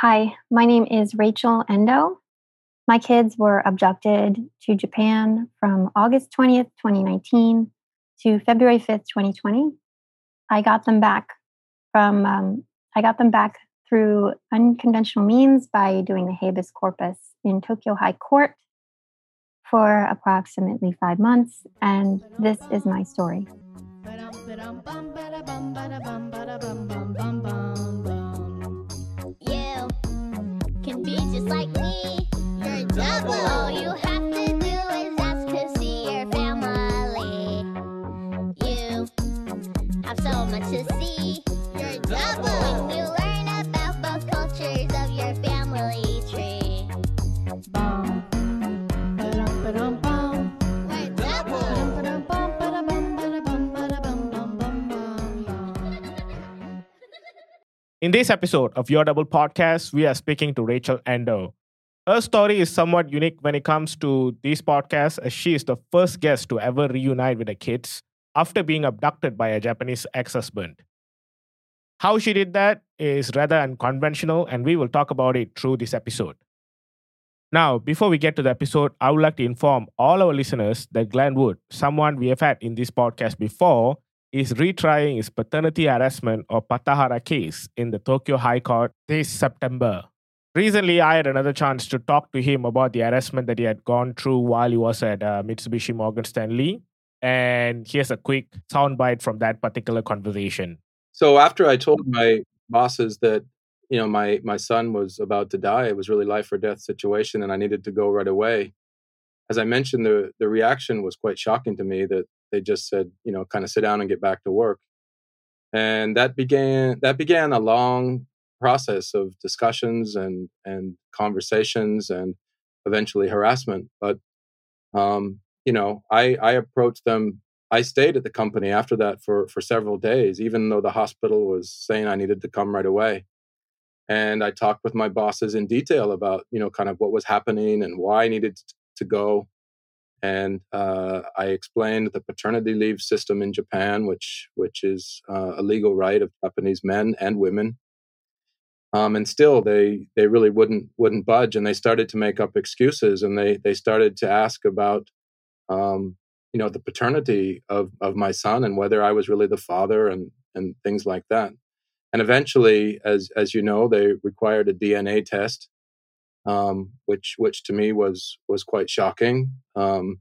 Hi, my name is Rachel Endo. My kids were abducted to Japan from August 20th, 2019 to February 5th, 2020. I got them back from, um, I got them back through unconventional means by doing the habeas corpus in Tokyo High Court for approximately five months. And this is my story. Be just like me. You're double. All you have to do is ask to see your family. You have so much. In this episode of Your Double Podcast, we are speaking to Rachel Endo. Her story is somewhat unique when it comes to these podcasts, as she is the first guest to ever reunite with her kids after being abducted by a Japanese ex husband. How she did that is rather unconventional, and we will talk about it through this episode. Now, before we get to the episode, I would like to inform all our listeners that Glen Wood, someone we have had in this podcast before, is retrying his paternity harassment or Patahara case in the Tokyo High Court this September. Recently, I had another chance to talk to him about the harassment that he had gone through while he was at uh, Mitsubishi Morgan Stanley. And here's a quick soundbite from that particular conversation. So after I told my bosses that you know my my son was about to die, it was really life or death situation, and I needed to go right away. As I mentioned, the the reaction was quite shocking to me. That they just said, you know, kind of sit down and get back to work, and that began that began a long process of discussions and and conversations and eventually harassment. But um, you know, I I approached them I stayed at the company after that for for several days, even though the hospital was saying I needed to come right away. And I talked with my bosses in detail about you know kind of what was happening and why I needed to go. And uh, I explained the paternity leave system in Japan, which which is uh, a legal right of Japanese men and women. Um, and still, they they really wouldn't wouldn't budge, and they started to make up excuses, and they they started to ask about um, you know the paternity of of my son and whether I was really the father and and things like that. And eventually, as as you know, they required a DNA test, um, which which to me was was quite shocking. Um,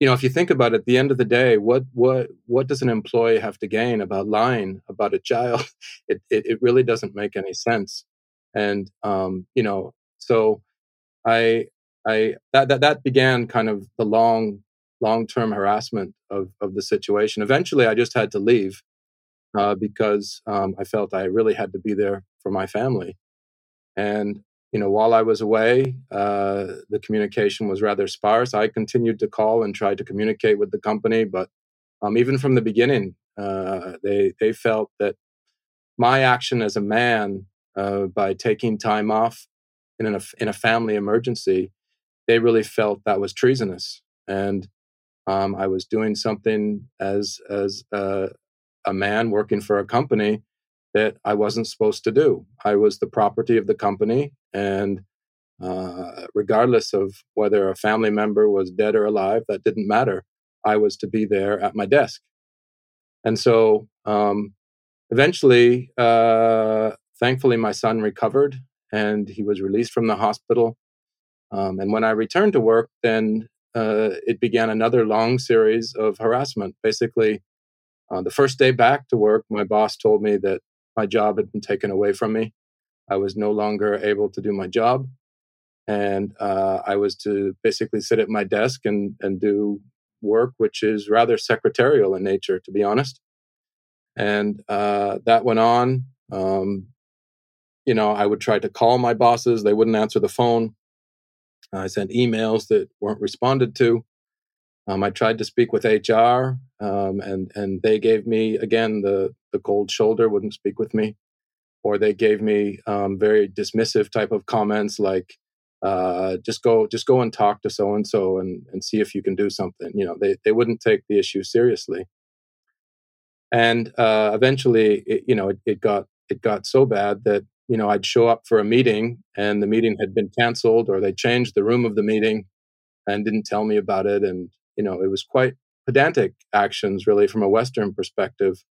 you know, if you think about it, at the end of the day, what what what does an employee have to gain about lying about a child? It it, it really doesn't make any sense. And um, you know, so I I that that that began kind of the long long term harassment of of the situation. Eventually, I just had to leave uh, because um, I felt I really had to be there for my family. And you know, while I was away, uh, the communication was rather sparse. I continued to call and try to communicate with the company, but um, even from the beginning, uh, they they felt that my action as a man uh, by taking time off in a in a family emergency, they really felt that was treasonous, and um, I was doing something as as uh, a man working for a company that I wasn't supposed to do. I was the property of the company, and uh, regardless of whether a family member was dead or alive, that didn't matter. I was to be there at my desk. And so um, eventually, uh, thankfully, my son recovered and he was released from the hospital. Um, and when I returned to work, then uh, it began another long series of harassment. Basically, uh, the first day back to work, my boss told me that my job had been taken away from me. I was no longer able to do my job. And uh, I was to basically sit at my desk and, and do work, which is rather secretarial in nature, to be honest. And uh, that went on. Um, you know, I would try to call my bosses, they wouldn't answer the phone. I sent emails that weren't responded to. Um, I tried to speak with HR, um, and and they gave me again the the cold shoulder, wouldn't speak with me, or they gave me um, very dismissive type of comments like, uh, "Just go, just go and talk to so and so, and see if you can do something." You know, they they wouldn't take the issue seriously, and uh, eventually, it, you know, it, it got it got so bad that you know, I'd show up for a meeting and the meeting had been canceled or they changed the room of the meeting and didn't tell me about it. And, you know, it was quite pedantic actions, really, from a Western perspective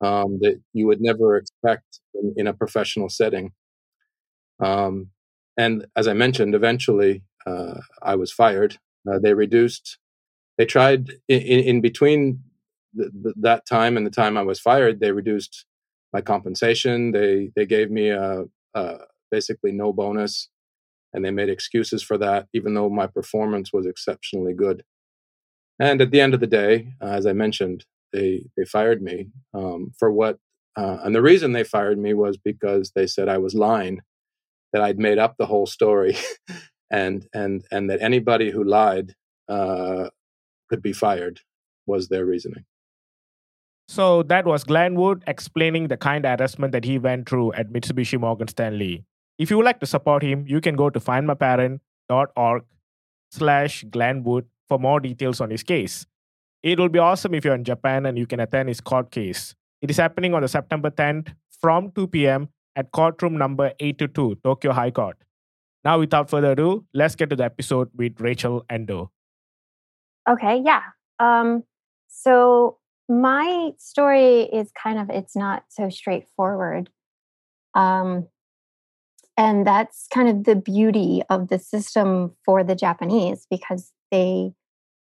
um, that you would never expect in, in a professional setting. Um, and as I mentioned, eventually uh, I was fired. Uh, they reduced, they tried in, in between the, the, that time and the time I was fired, they reduced my compensation. They they gave me a, a basically no bonus, and they made excuses for that, even though my performance was exceptionally good. And at the end of the day, uh, as I mentioned, they they fired me um, for what, uh, and the reason they fired me was because they said I was lying, that I'd made up the whole story, and and and that anybody who lied uh, could be fired was their reasoning. So that was Glen Wood explaining the kind of harassment that he went through at Mitsubishi Morgan Stanley. If you would like to support him, you can go to findmyparent.org slash Glenwood for more details on his case. It will be awesome if you're in Japan and you can attend his court case. It is happening on the September 10th from 2 p.m. at courtroom number 822, Tokyo High Court. Now, without further ado, let's get to the episode with Rachel Endo. Okay, yeah. Um, so my story is kind of it's not so straightforward um, and that's kind of the beauty of the system for the japanese because they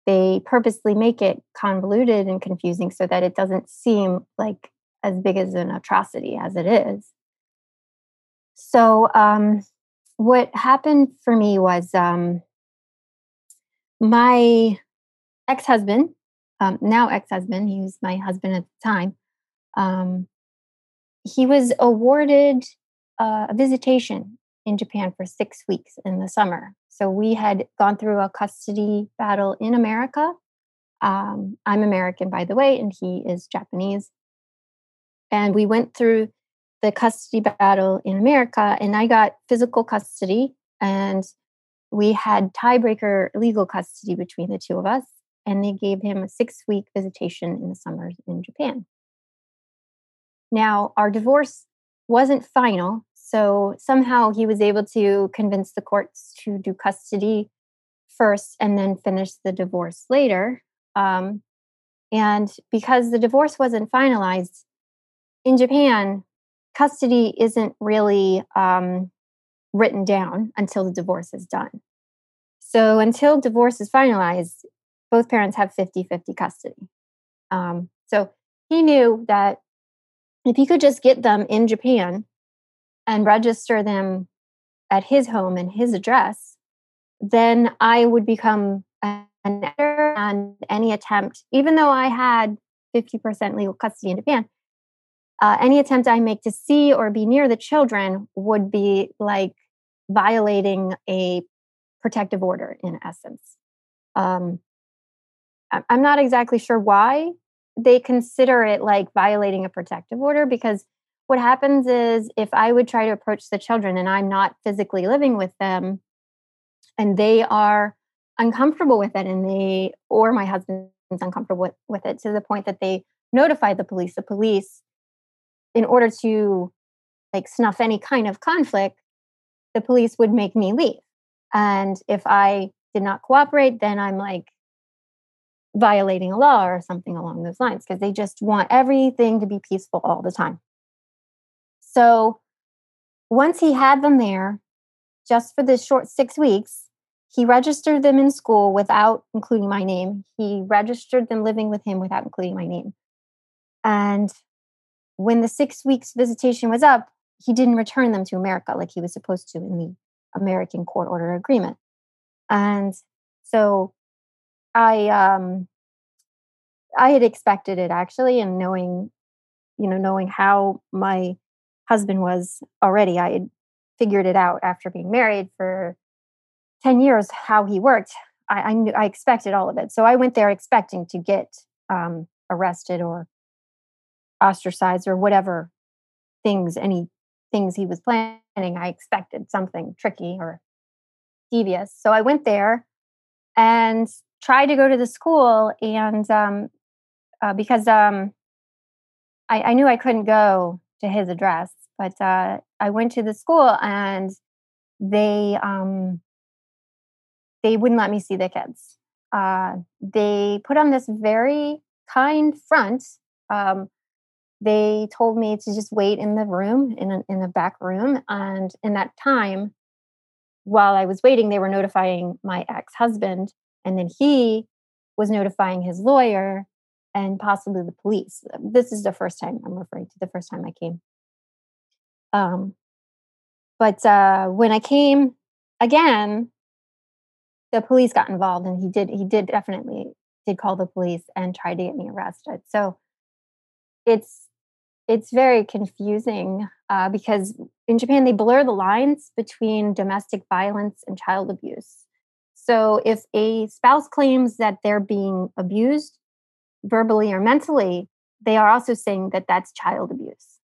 they purposely make it convoluted and confusing so that it doesn't seem like as big as an atrocity as it is so um, what happened for me was um, my ex-husband um, now ex-husband, he was my husband at the time. Um, he was awarded uh, a visitation in Japan for six weeks in the summer. So we had gone through a custody battle in America. Um, I'm American, by the way, and he is Japanese. And we went through the custody battle in America, and I got physical custody, and we had tiebreaker legal custody between the two of us and they gave him a six week visitation in the summers in Japan. Now, our divorce wasn't final, so somehow he was able to convince the courts to do custody first and then finish the divorce later. Um, and because the divorce wasn't finalized in Japan, custody isn't really um, written down until the divorce is done. So until divorce is finalized, both parents have 50 50 custody. Um, so he knew that if he could just get them in Japan and register them at his home and his address, then I would become an editor and any attempt, even though I had 50% legal custody in Japan, uh, any attempt I make to see or be near the children would be like violating a protective order in essence. Um, I'm not exactly sure why they consider it like violating a protective order because what happens is if I would try to approach the children and I'm not physically living with them and they are uncomfortable with it and they or my husband's uncomfortable with, with it to the point that they notify the police the police in order to like snuff any kind of conflict the police would make me leave and if i did not cooperate then i'm like violating a law or something along those lines because they just want everything to be peaceful all the time. So once he had them there, just for this short six weeks, he registered them in school without including my name. He registered them living with him without including my name. And when the six weeks visitation was up, he didn't return them to America like he was supposed to in the American court order agreement. And so I um I had expected it actually, and knowing, you know, knowing how my husband was already, I had figured it out after being married for 10 years how he worked. I, I knew I expected all of it. So I went there expecting to get um, arrested or ostracized or whatever things, any things he was planning. I expected something tricky or devious. So I went there and tried to go to the school and um, uh, because um, I, I, knew I couldn't go to his address But uh, I went to the school and they um, they wouldn't let me see the kids. Uh, they put on this very kind front. Um, they told me to just wait in the room in a, in the back room, and in that time, while I was waiting, they were notifying my ex husband, and then he was notifying his lawyer and possibly the police. This is the first time I'm referring to the first time I came. Um, but uh, when I came again, the police got involved, and he did. He did definitely did call the police and tried to get me arrested. So it's it's very confusing uh, because in Japan they blur the lines between domestic violence and child abuse. So if a spouse claims that they're being abused verbally or mentally, they are also saying that that's child abuse.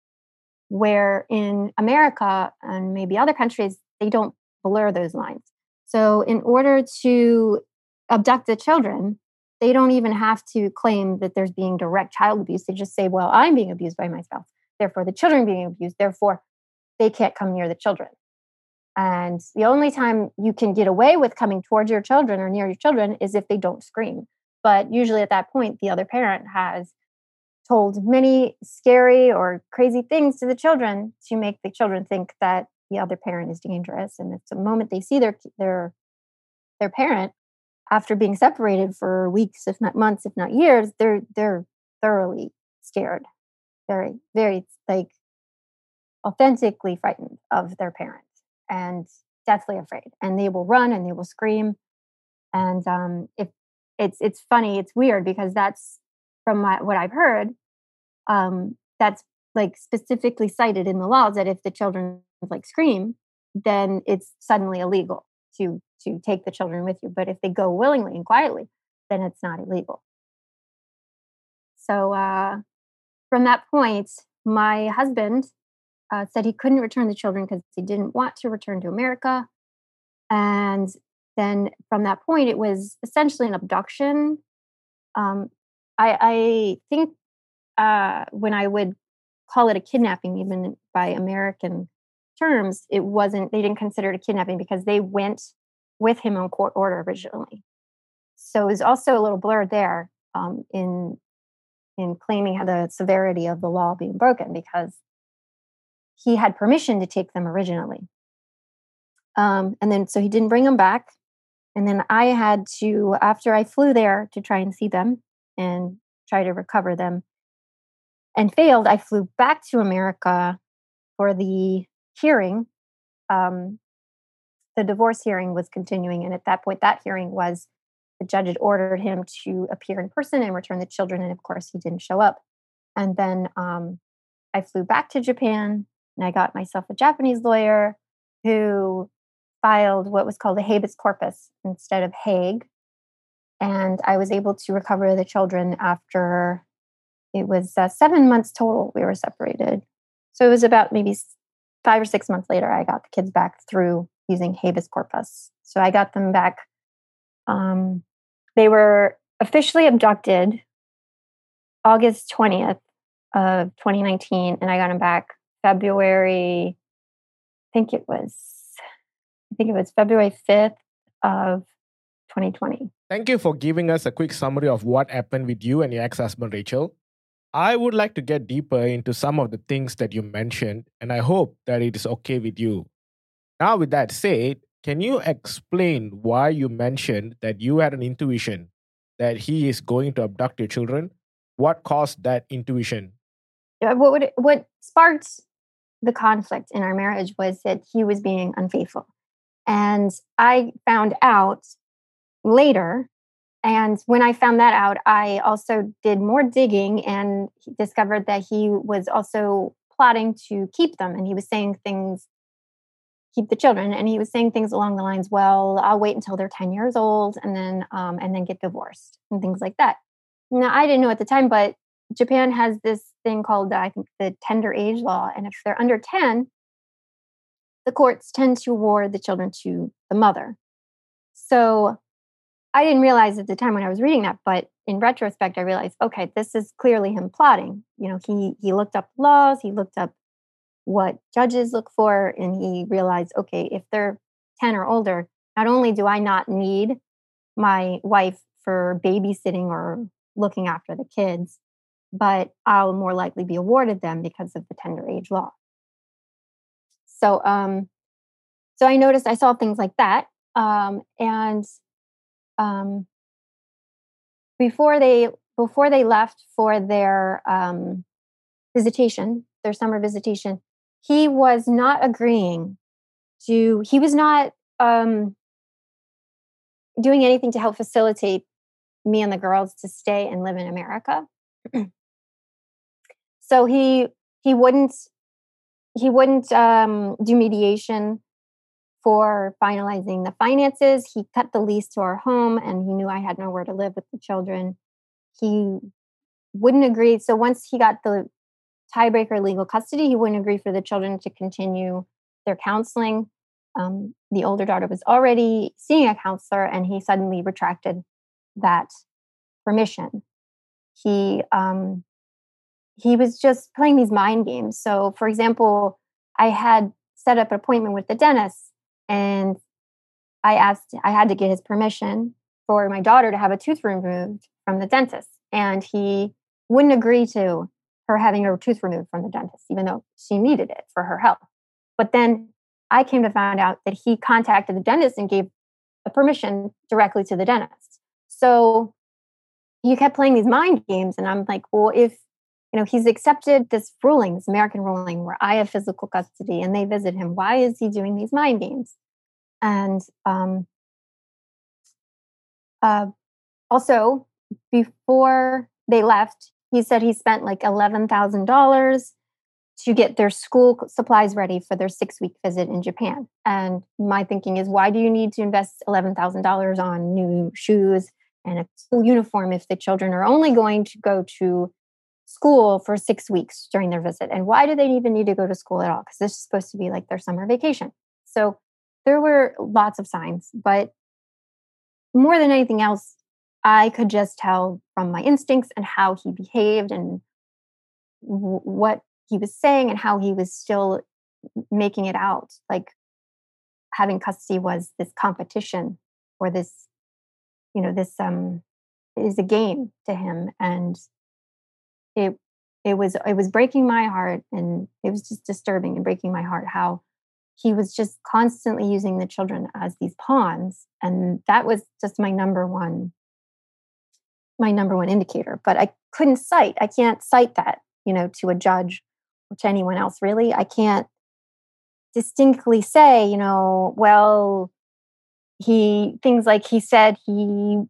Where in America and maybe other countries, they don't blur those lines. So in order to abduct the children, they don't even have to claim that there's being direct child abuse. They just say, well, I'm being abused by my spouse. Therefore, the children being abused. Therefore, they can't come near the children. And the only time you can get away with coming towards your children or near your children is if they don't scream. But usually at that point, the other parent has told many scary or crazy things to the children to make the children think that the other parent is dangerous. And it's the moment they see their their their parent, after being separated for weeks, if not months, if not years, they're they're thoroughly scared, very very like authentically frightened of their parent and deathly afraid, and they will run and they will scream. And um, if it's it's funny, it's weird because that's from my, what I've heard. Um, that's like specifically cited in the laws that if the children like scream, then it's suddenly illegal to to take the children with you. But if they go willingly and quietly, then it's not illegal. So uh, from that point, my husband uh, said he couldn't return the children because he didn't want to return to America. And then from that point, it was essentially an abduction. Um, I, I think uh, when I would call it a kidnapping, even by American terms, it wasn't, they didn't consider it a kidnapping because they went with him on court order originally. So it was also a little blurred there um, in in claiming the severity of the law being broken because he had permission to take them originally. Um, and then so he didn't bring them back. And then I had to, after I flew there to try and see them and try to recover them and failed, I flew back to America for the hearing um, the divorce hearing was continuing. And at that point, that hearing was the judge had ordered him to appear in person and return the children. And of course, he didn't show up. And then um, I flew back to Japan and I got myself a Japanese lawyer who filed what was called a habeas corpus instead of Hague. And I was able to recover the children after it was uh, seven months total. We were separated. So it was about maybe five or six months later, I got the kids back through using habeas corpus. So I got them back. Um, they were officially abducted August 20th of 2019, and I got them back February, I think it was, I think it was February 5th of 2020. Thank you for giving us a quick summary of what happened with you and your ex husband, Rachel. I would like to get deeper into some of the things that you mentioned, and I hope that it is okay with you. Now, with that said, can you explain why you mentioned that you had an intuition that he is going to abduct your children? What caused that intuition? What would what sparked the conflict in our marriage was that he was being unfaithful, and I found out later. And when I found that out, I also did more digging and discovered that he was also plotting to keep them, and he was saying things keep the children and he was saying things along the lines well i'll wait until they're 10 years old and then um, and then get divorced and things like that. Now i didn't know at the time but japan has this thing called uh, i think the tender age law and if they're under 10 the courts tend to award the children to the mother. So i didn't realize at the time when i was reading that but in retrospect i realized okay this is clearly him plotting you know he he looked up laws he looked up what judges look for. And he realized, okay, if they're 10 or older, not only do I not need my wife for babysitting or looking after the kids, but I'll more likely be awarded them because of the tender age law. So, um, so I noticed I saw things like that, um, and um, before they before they left for their um, visitation, their summer visitation, he was not agreeing to. He was not um, doing anything to help facilitate me and the girls to stay and live in America. so he he wouldn't he wouldn't um, do mediation for finalizing the finances. He cut the lease to our home, and he knew I had nowhere to live with the children. He wouldn't agree. So once he got the tiebreaker legal custody, he wouldn't agree for the children to continue their counseling. Um, the older daughter was already seeing a counselor, and he suddenly retracted that permission. He um, he was just playing these mind games. So, for example, I had set up an appointment with the dentist, and I asked, I had to get his permission for my daughter to have a tooth removed from the dentist, and he wouldn't agree to her having her tooth removed from the dentist, even though she needed it for her health. But then I came to find out that he contacted the dentist and gave a permission directly to the dentist. So he kept playing these mind games, and I'm like, well, if you know he's accepted this ruling, this American ruling, where I have physical custody and they visit him, why is he doing these mind games? And um, uh, also, before they left, he said he spent like eleven thousand dollars to get their school supplies ready for their six week visit in Japan. And my thinking is, why do you need to invest $11,000 on new shoes and a school uniform if the children are only going to go to school for six weeks during their visit? And why do they even need to go to school at all? Because this is supposed to be like their summer vacation. So there were lots of signs, but more than anything else, I could just tell from my instincts and how he behaved and w- what he was saying and how he was still making it out like having custody was this competition or this you know this um is a game to him and it it was it was breaking my heart and it was just disturbing and breaking my heart how he was just constantly using the children as these pawns and that was just my number one my number one indicator but i couldn't cite i can't cite that you know to a judge or to anyone else really i can't distinctly say you know well he things like he said he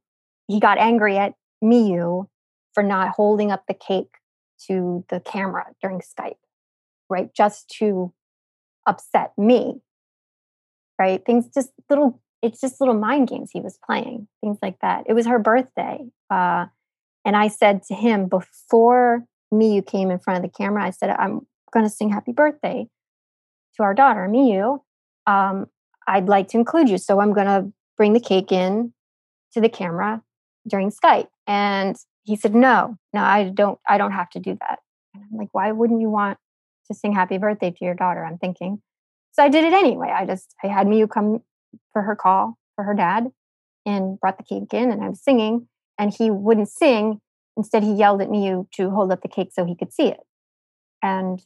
he got angry at Miyu for not holding up the cake to the camera during Skype, right? Just to upset me, right? Things just little, it's just little mind games he was playing, things like that. It was her birthday. Uh, and I said to him before Miyu came in front of the camera, I said, I'm going to sing happy birthday to our daughter, Miyu. Um, I'd like to include you. So I'm going to bring the cake in to the camera during Skype. And he said, no, no, I don't, I don't have to do that. And I'm like, why wouldn't you want to sing happy birthday to your daughter? I'm thinking. So I did it anyway. I just, I had Miyu come for her call for her dad and brought the cake in and I was singing and he wouldn't sing. Instead, he yelled at Miyu to hold up the cake so he could see it. And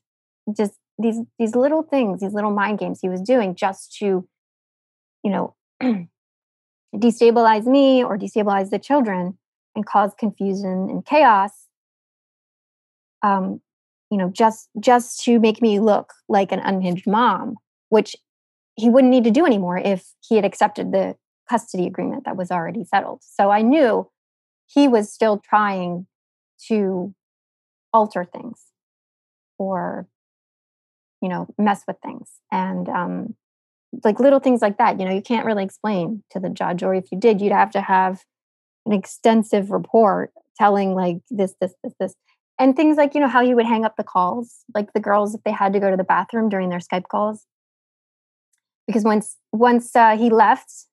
just these, these little things, these little mind games he was doing just to you know, destabilize me or destabilize the children and cause confusion and chaos um, you know just just to make me look like an unhinged mom which he wouldn't need to do anymore if he had accepted the custody agreement that was already settled. So i knew he was still trying to alter things or you know mess with things. And um, like little things like that you know you can't really explain to the judge or if you did you'd have to have an extensive report telling like this this this this and things like you know how you would hang up the calls like the girls if they had to go to the bathroom during their skype calls because once once uh, he left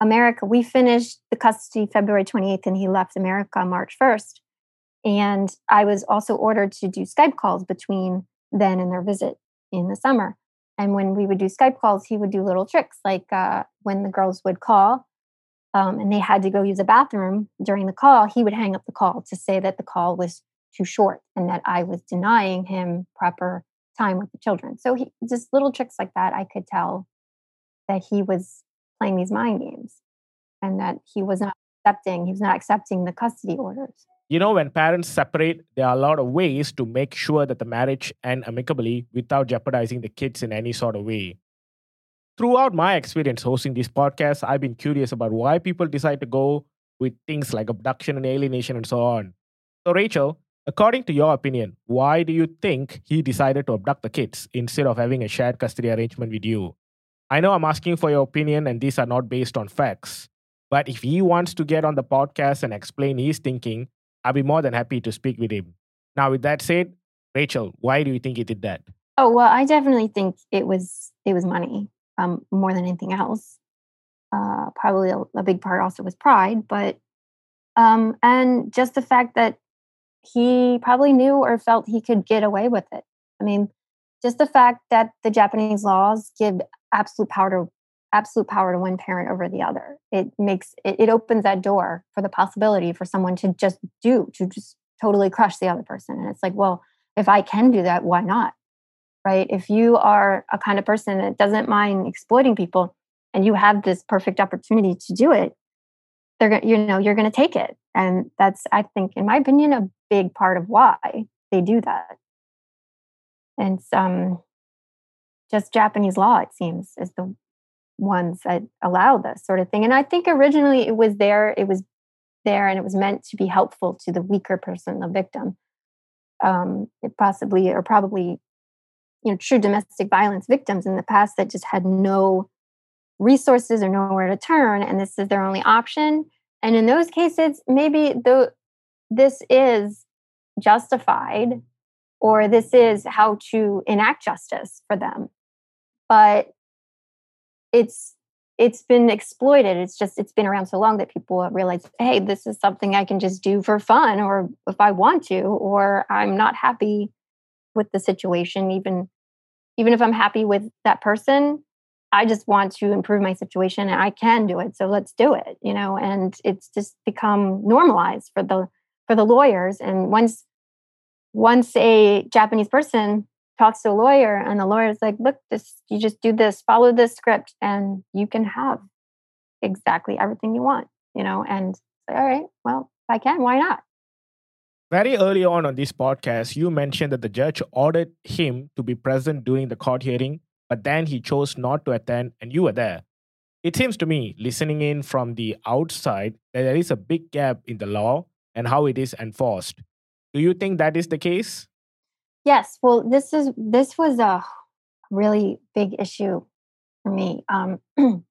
america we finished the custody february 28th and he left america march 1st and i was also ordered to do skype calls between then and their visit in the summer. And when we would do Skype calls, he would do little tricks like uh, when the girls would call um, and they had to go use a bathroom during the call, he would hang up the call to say that the call was too short and that I was denying him proper time with the children. So he just little tricks like that, I could tell that he was playing these mind games and that he was not accepting, he was not accepting the custody orders. You know, when parents separate, there are a lot of ways to make sure that the marriage end amicably without jeopardizing the kids in any sort of way. Throughout my experience hosting these podcasts, I've been curious about why people decide to go with things like abduction and alienation and so on. So, Rachel, according to your opinion, why do you think he decided to abduct the kids instead of having a shared custody arrangement with you? I know I'm asking for your opinion and these are not based on facts, but if he wants to get on the podcast and explain his thinking, I'll be more than happy to speak with him. Now, with that said, Rachel, why do you think he did that? Oh well, I definitely think it was it was money um, more than anything else. Uh, probably a, a, big part also was pride, but um, and just the fact that he probably knew or felt he could get away with it. I mean, just the fact that the Japanese laws give absolute power to absolute power to one parent over the other. It makes it, it opens that door for the possibility for someone to just do to just totally crush the other person. And it's like, well, if I can do that, why not? Right? If you are a kind of person that doesn't mind exploiting people and you have this perfect opportunity to do it, they're you know, you're going to take it. And that's I think in my opinion a big part of why they do that. And um just Japanese law, it seems, is the ones that allow this sort of thing. And I think originally it was there, it was there, and it was meant to be helpful to the weaker person, the victim. Um, it possibly or probably, you know, true domestic violence victims in the past that just had no resources or nowhere to turn, and this is their only option. And in those cases, maybe the this is justified or this is how to enact justice for them. But it's it's been exploited. It's just it's been around so long that people realize, hey, this is something I can just do for fun, or if I want to, or I'm not happy with the situation, even even if I'm happy with that person, I just want to improve my situation and I can do it. So let's do it, you know, and it's just become normalized for the for the lawyers. And once once a Japanese person talks to a lawyer and the lawyer is like look this you just do this follow this script and you can have exactly everything you want you know and all right well if i can why not very early on on this podcast you mentioned that the judge ordered him to be present during the court hearing but then he chose not to attend and you were there it seems to me listening in from the outside that there is a big gap in the law and how it is enforced do you think that is the case Yes. Well, this is this was a really big issue for me um,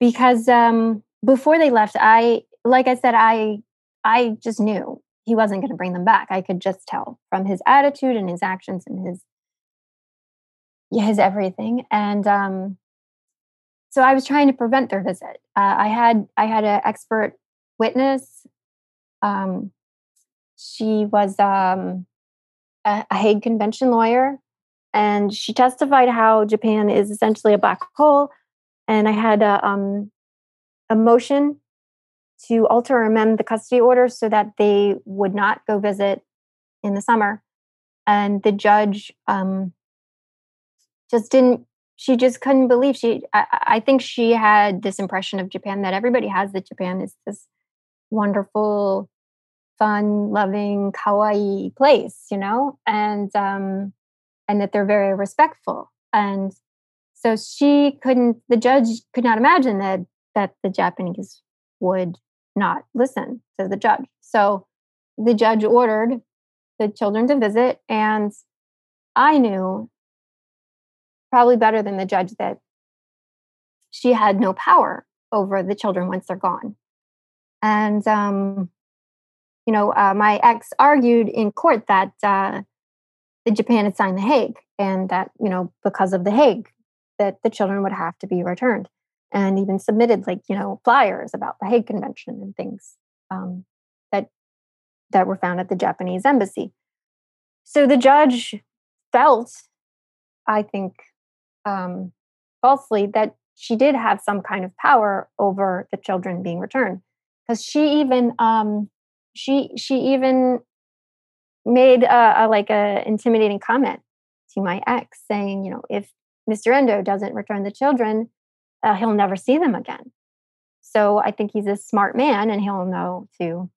because um, before they left, I like I said, I I just knew he wasn't going to bring them back. I could just tell from his attitude and his actions and his yeah, his everything. And um, so I was trying to prevent their visit. Uh, I had I had an expert witness. Um, she was um, a, a Hague Convention lawyer, and she testified how Japan is essentially a black hole. And I had a, um, a motion to alter or amend the custody order so that they would not go visit in the summer. And the judge um, just didn't, she just couldn't believe she, I, I think she had this impression of Japan that everybody has that Japan is this wonderful fun, loving, kawaii place, you know, and um, and that they're very respectful. And so she couldn't. The judge could not imagine that that the Japanese would not listen to the judge. So the judge ordered the children to visit, and I knew probably better than the judge that she had no power over the children once they're gone. And um, you know, uh, my ex argued in court that uh, Japan had signed the Hague, and that you know because of the Hague, that the children would have to be returned, and even submitted like you know flyers about the Hague Convention and things um, that that were found at the Japanese embassy. So the judge felt I think, um, falsely that she did have some kind of power over the children being returned because she even um, she she even made a, a like a intimidating comment to my ex saying you know if mr endo doesn't return the children uh, he'll never see them again. So i think he's a smart man and he'll know to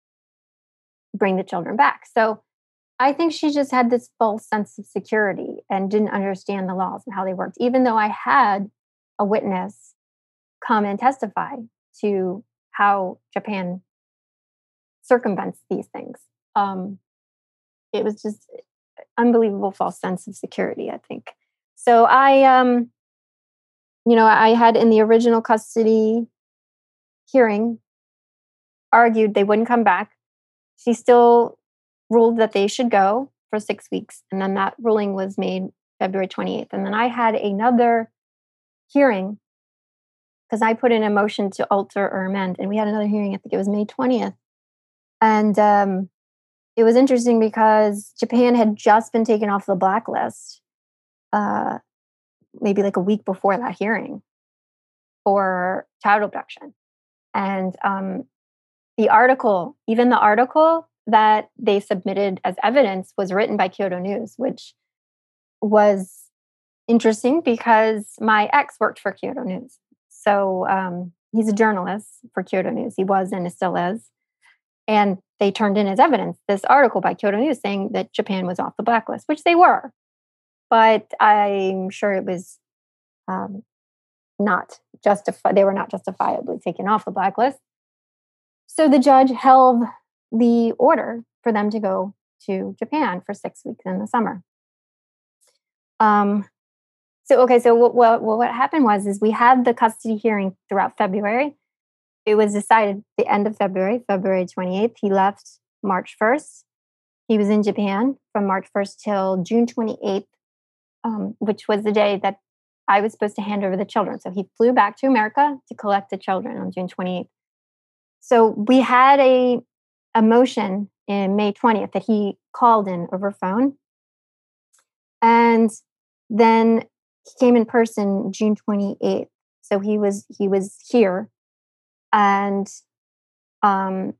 bring the children back. So i think she just had this false sense of security and didn't understand the laws and how they worked even though i had a witness come and testify to how japan circumvents these things. Um, it was just unbelievable false sense of security i think. So i um you know i had in the original custody hearing argued they wouldn't come back. She still ruled that they should go for six weeks and then that ruling was made february 28th and then i had another hearing because i put in a motion to alter or amend and we had another hearing i think it was may 20th and um, it was interesting because Japan had just been taken off the blacklist, uh, maybe like a week before that hearing for child abduction. And um, the article, even the article that they submitted as evidence, was written by Kyodo News, which was interesting because my ex worked for Kyodo News. So um, he's a journalist for Kyodo News. He was and still is. And they turned in as evidence this article by Kyodo News saying that Japan was off the blacklist, which they were. But I'm sure it was um, not justified. They were not justifiably taken off the blacklist. So the judge held the order for them to go to Japan for six weeks in the summer. Um, so okay, so what, what what happened was is we had the custody hearing throughout February, it was decided the end of February, February 28th. He left March 1st. He was in Japan from March 1st till June 28th, um, which was the day that I was supposed to hand over the children. So he flew back to America to collect the children on June 28th. So we had a, a motion in May 20th that he called in over phone. And then he came in person June 28th. So he was he was here and um,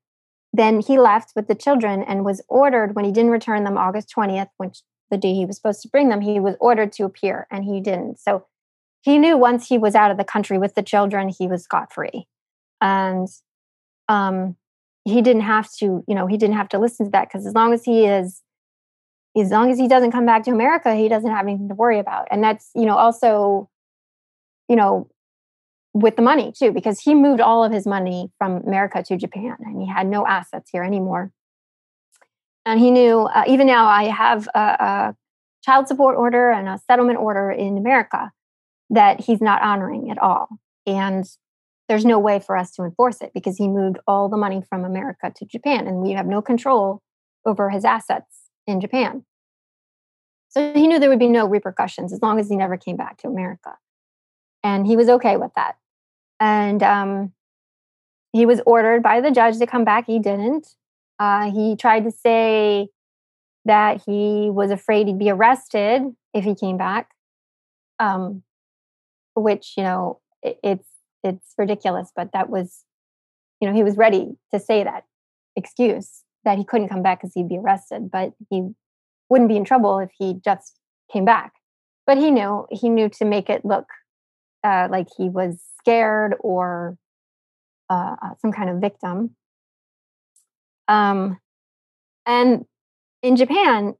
then he left with the children and was ordered when he didn't return them August 20th, which the day he was supposed to bring them, he was ordered to appear and he didn't. So he knew once he was out of the country with the children, he was scot free. And um, he didn't have to, you know, he didn't have to listen to that because as long as he is, as long as he doesn't come back to America, he doesn't have anything to worry about. And that's, you know, also, you know, with the money too, because he moved all of his money from America to Japan and he had no assets here anymore. And he knew, uh, even now, I have a, a child support order and a settlement order in America that he's not honoring at all. And there's no way for us to enforce it because he moved all the money from America to Japan and we have no control over his assets in Japan. So he knew there would be no repercussions as long as he never came back to America. And he was okay with that and um, he was ordered by the judge to come back. He didn't. Uh, he tried to say that he was afraid he'd be arrested if he came back, um, which you know it, it's it's ridiculous. But that was, you know, he was ready to say that excuse that he couldn't come back because he'd be arrested, but he wouldn't be in trouble if he just came back. But he knew he knew to make it look uh, like he was scared or uh, uh, some kind of victim. Um, and in Japan,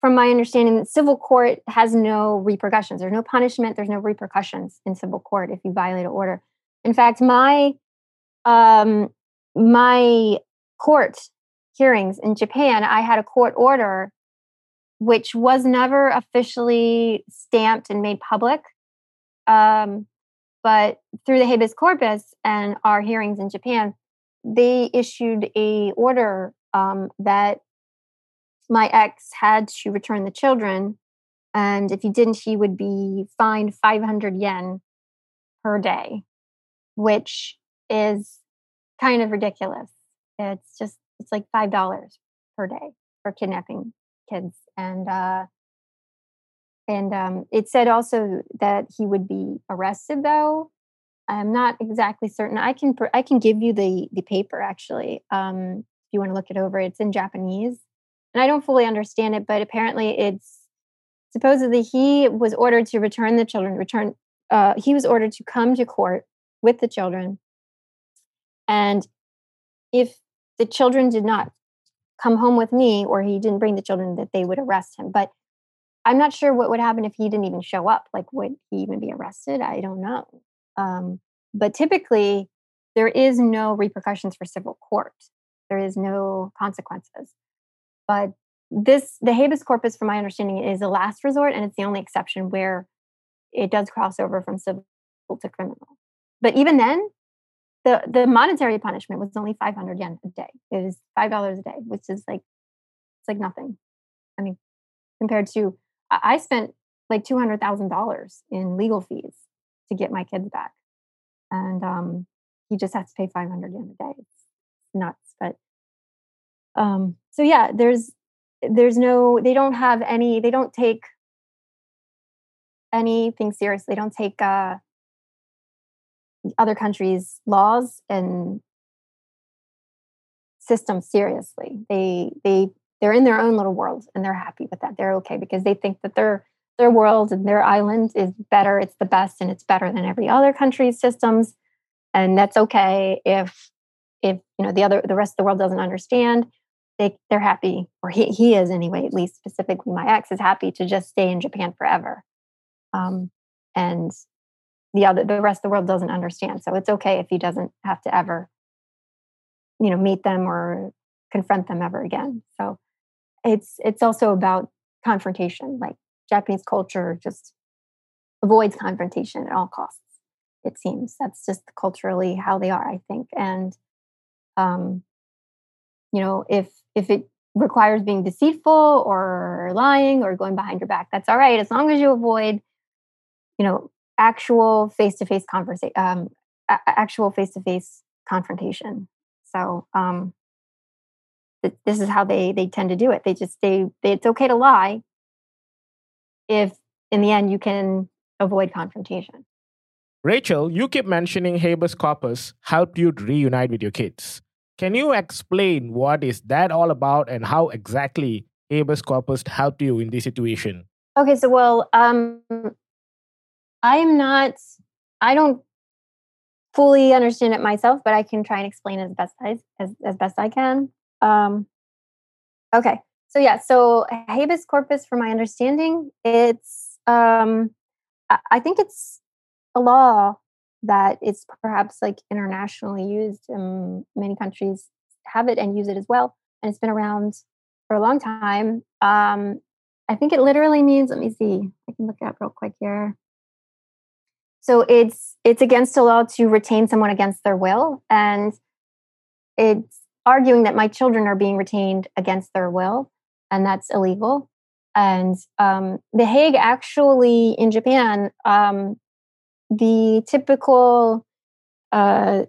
from my understanding, civil court has no repercussions. There's no punishment. There's no repercussions in civil court if you violate an order. In fact, my um, my court hearings in Japan, I had a court order which was never officially stamped and made public. Um, but through the habeas corpus and our hearings in Japan, they issued a order um, that my ex had to return the children, and if he didn't, he would be fined 500 yen per day, which is kind of ridiculous. It's just it's like five dollars per day for kidnapping kids, and uh, and um, it said also that he would be arrested though. I'm not exactly certain. I can i can give you the the paper actually um, if you want to look it over. It's in japanese and i don't fully understand it but apparently it's supposedly he was ordered to return the children return uh, he was ordered to come to court with the children. And if the children did not come home with me or he didn't bring the children that they would arrest him. But i'm not sure what would happen if he didn't even show up like would he even be arrested? I don't know. Um, but typically there is no repercussions for civil court. There is no consequences. But this the habeas corpus from my understanding is a last resort and it's the only exception where it does cross over from civil to criminal. But even then the the monetary punishment was only 500 yen a day. It was five dollars a day which is like it's like nothing. I mean compared to i spent like $200000 in legal fees to get my kids back. And um he just has to pay 500 yen a day. It's nuts but um so yeah there's there's no they don't have any they don't take anything serious. They don't take uh other countries laws and systems seriously. They they they're in their own little world and they're happy with that. They're okay because they think that their their world and their island is better it's the best and it's better than every other country's systems and that's okay if if you know the other the rest of the world doesn't understand. They they're happy or he, he is anyway at least specifically my ex is happy to just stay in japan forever um, and the other the rest of the world doesn't understand so it's okay if he doesn't have to ever you know meet them or confront them ever again so it's it's also about confrontation like japanese culture just avoids confrontation at all costs it seems. That's just culturally how they are i think and um you know if if it requires being deceitful or lying or going behind your back that's all right as long as you avoid you know actual face-to-face conversation um a- actual face-to-face confrontation. So um this is how they they tend to do it they just they, they it's okay to lie if in the end you can avoid confrontation Rachel, you keep mentioning habeas corpus helped you reunite with your kids. Can you explain what is that all about and how exactly habeas corpus helped you in this situation? Okay, so well, um, I am not. I don't fully understand it myself, but I can try and explain as best I as as best I can. Um, okay, so yeah, so habeas corpus, from my understanding, it's um, I, think it's a law that it's perhaps like internationally used. Many countries have it and use it as well, and it's been around for a long time. Um, I think it literally means. Let me see. I can look it up real quick here. So it's it's against the law to retain someone against their will, and it's arguing that my children are being retained against their will, and that's illegal. And um, the Hague actually in Japan, um, the typical uh,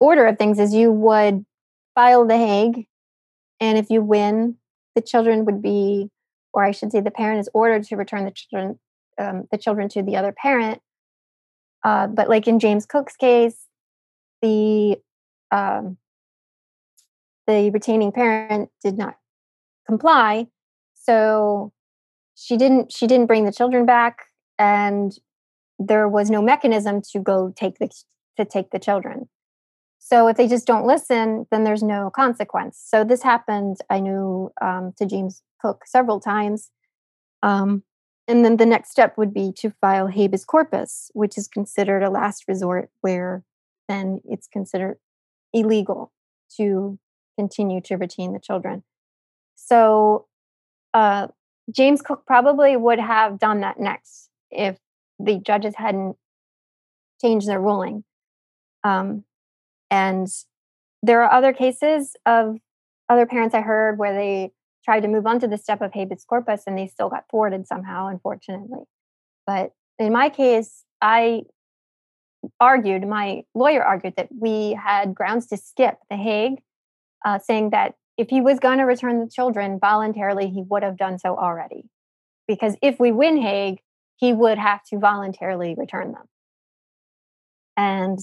order of things is you would file the Hague, and if you win, the children would be, or I should say, the parent is ordered to return the children, um, the children to the other parent. Uh, but like in James Cook's case, the um, the retaining parent did not comply, so she didn't she didn't bring the children back, and there was no mechanism to go take the to take the children. So if they just don't listen, then there's no consequence. So this happened, I knew, um, to James Cook several times. Um, and then the next step would be to file habeas corpus, which is considered a last resort where then it's considered illegal to continue to retain the children. So uh, James Cook probably would have done that next if the judges hadn't changed their ruling. Um, and there are other cases of other parents I heard where they tried to move on to the step of habeas corpus and they still got thwarted somehow, unfortunately. But in my case, I argued, my lawyer argued that we had grounds to skip the Hague, uh, saying that if he was going to return the children voluntarily, he would have done so already. because if we win Hague, he would have to voluntarily return them. And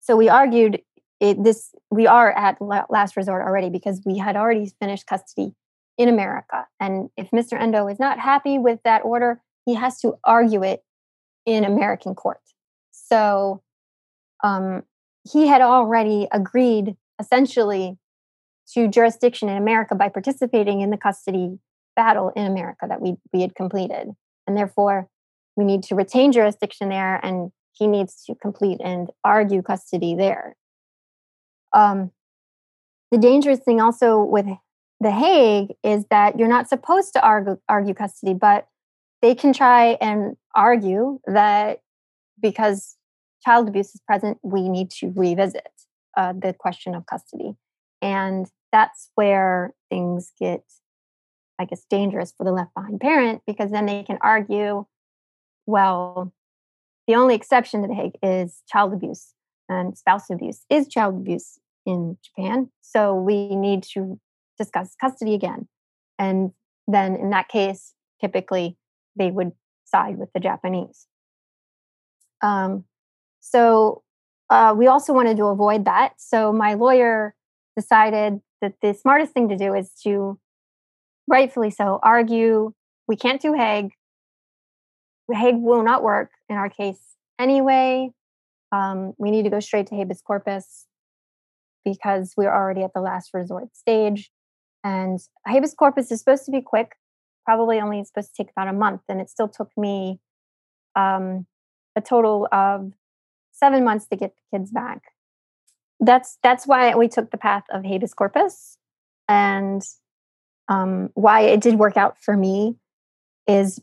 so we argued it, this we are at last resort already because we had already finished custody in America. And if Mr. Endo is not happy with that order, he has to argue it in American court. So um, he had already agreed essentially to jurisdiction in America by participating in the custody battle in America that we, we had completed. And therefore, we need to retain jurisdiction there, and he needs to complete and argue custody there. Um, the dangerous thing also with The Hague is that you're not supposed to argue, argue custody, but they can try and argue that because child abuse is present, we need to revisit uh, the question of custody. And that's where things get, I guess, dangerous for the left behind parent because then they can argue, well, the only exception to the Hague is child abuse and spouse abuse is child abuse in Japan. So we need to discuss custody again. And then in that case, typically they would side with the Japanese. Um, so uh, we also wanted to avoid that. So my lawyer decided that the smartest thing to do is to, rightfully so, argue we can't do Hague. Hague will not work in our case anyway. Um, we need to go straight to habeas corpus because we're already at the last resort stage. And habeas corpus is supposed to be quick, probably only supposed to take about a month. And it still took me um, a total of seven months to get the kids back. That's that's why we took the path of habeas corpus, and um, why it did work out for me is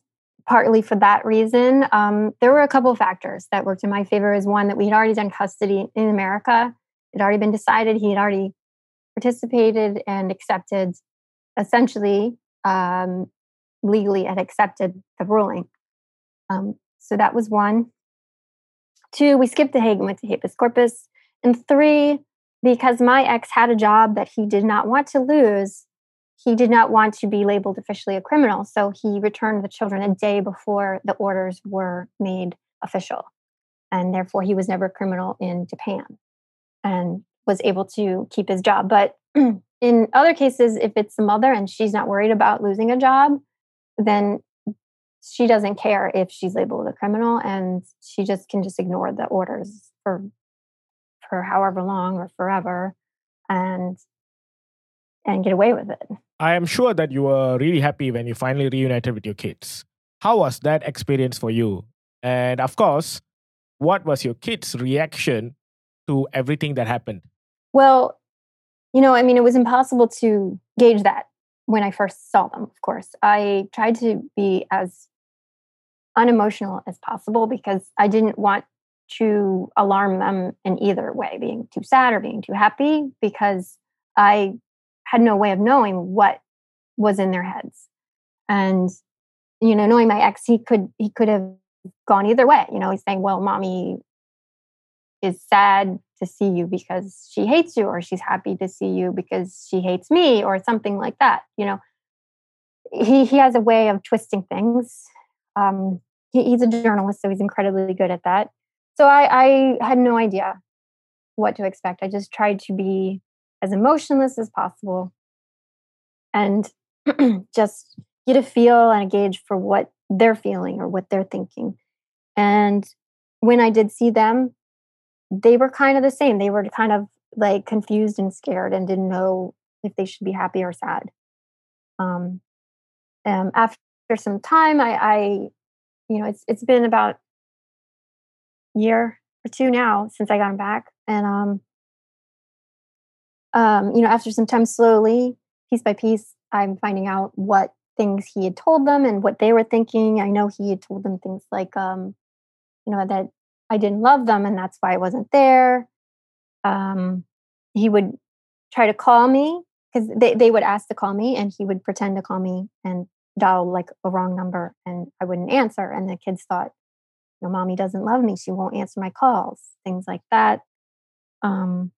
partly for that reason. Um, there were a couple factors that worked in my favor. Is one that we had already done custody in America; it had already been decided. He had already participated and accepted, essentially um, legally, had accepted the ruling. Um, so that was one. Two, we skipped the Hague and went to habeas corpus. And three, because my ex had a job that he did not want to lose, he did not want to be labeled officially a criminal. So he returned the children a day before the orders were made official. And therefore, he was never a criminal in Japan and was able to keep his job. But in other cases, if it's the mother and she's not worried about losing a job, then she doesn't care if she's labeled a criminal and she just can just ignore the orders for for however long or forever and and get away with it. I am sure that you were really happy when you finally reunited with your kids. How was that experience for you? And of course, what was your kids' reaction to everything that happened? Well, you know, I mean, it was impossible to gauge that when I first saw them, of course. I tried to be as unemotional as possible because I didn't want to alarm them in either way, being too sad or being too happy, because I had no way of knowing what was in their heads. And, you know, knowing my ex, he could he could have gone either way. You know, he's saying, Well, mommy is sad to see you because she hates you, or she's happy to see you because she hates me, or something like that. You know, he he has a way of twisting things um, he, he's a journalist, so he's incredibly good at that. So I, I had no idea what to expect. I just tried to be as emotionless as possible and just get a feel and a gauge for what they're feeling or what they're thinking. And when I did see them, they were kind of the same. They were kind of like confused and scared and didn't know if they should be happy or sad. Um, um, after some time, I, I, you know, it's it's been about year or two now since I got him back, and um, um, you know, after some time, slowly, piece by piece, I'm finding out what things he had told them and what they were thinking. I know he had told them things like, um, you know, that I didn't love them and that's why I wasn't there. Um, he would try to call me because they, they would ask to call me and he would pretend to call me and dial like a wrong number and I wouldn't answer. And the kids thought, know, mommy doesn't love me. She won't answer my calls, things like that. Um,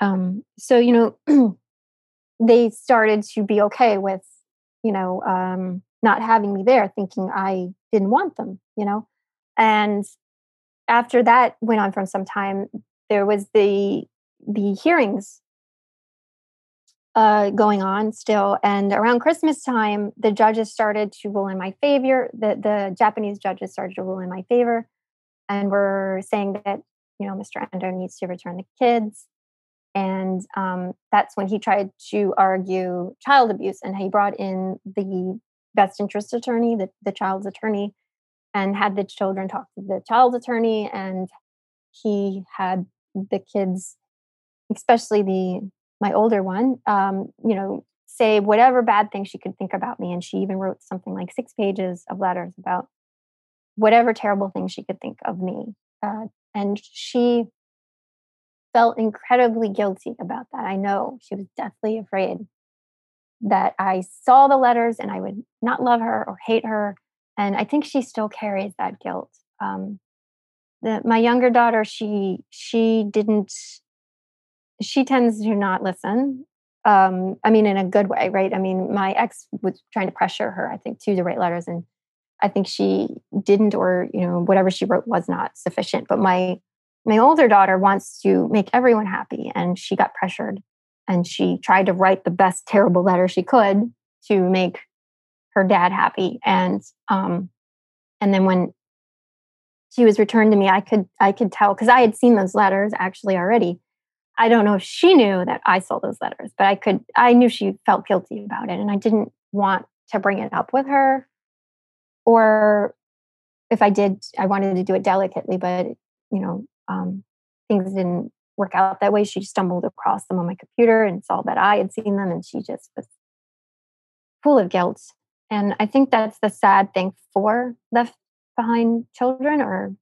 um, so, you know, they started to be okay with you know, um, not having me there, thinking I didn't want them, you know. And after that went on for some time, there was the the hearings uh, going on still. And around Christmas time, the judges started to rule in my favor. The the Japanese judges started to rule in my favor, and were saying that you know Mr. Endo needs to return the kids. And um, that's when he tried to argue child abuse, and he brought in the best interest attorney, the, the child's attorney, and had the children talk to the child's attorney. And he had the kids, especially the my older one, um, you know, say whatever bad thing she could think about me. And she even wrote something like six pages of letters about whatever terrible thing she could think of me. Uh, and she felt incredibly guilty about that. I know she was deathly afraid that I saw the letters and I would not love her or hate her. And I think she still carries that guilt. Um, the, my younger daughter, she she didn't she tends to not listen. Um, I mean, in a good way, right? I mean, my ex was trying to pressure her, I think, to write letters, and I think she didn't, or you know, whatever she wrote was not sufficient. But my my older daughter wants to make everyone happy, and she got pressured, and she tried to write the best terrible letter she could to make her dad happy, and um, and then when she was returned to me, I could I could tell because I had seen those letters actually already I don't know if she knew that I sold those letters, but I could, I knew she felt guilty about it. And I didn't want to bring it up with her. Or if I did, I wanted to do it delicately, but, you know, um, things didn't work out that way. She stumbled across them on my computer and saw that I had seen them, and she just was full of guilt. And I think that's the sad thing for left behind children, or,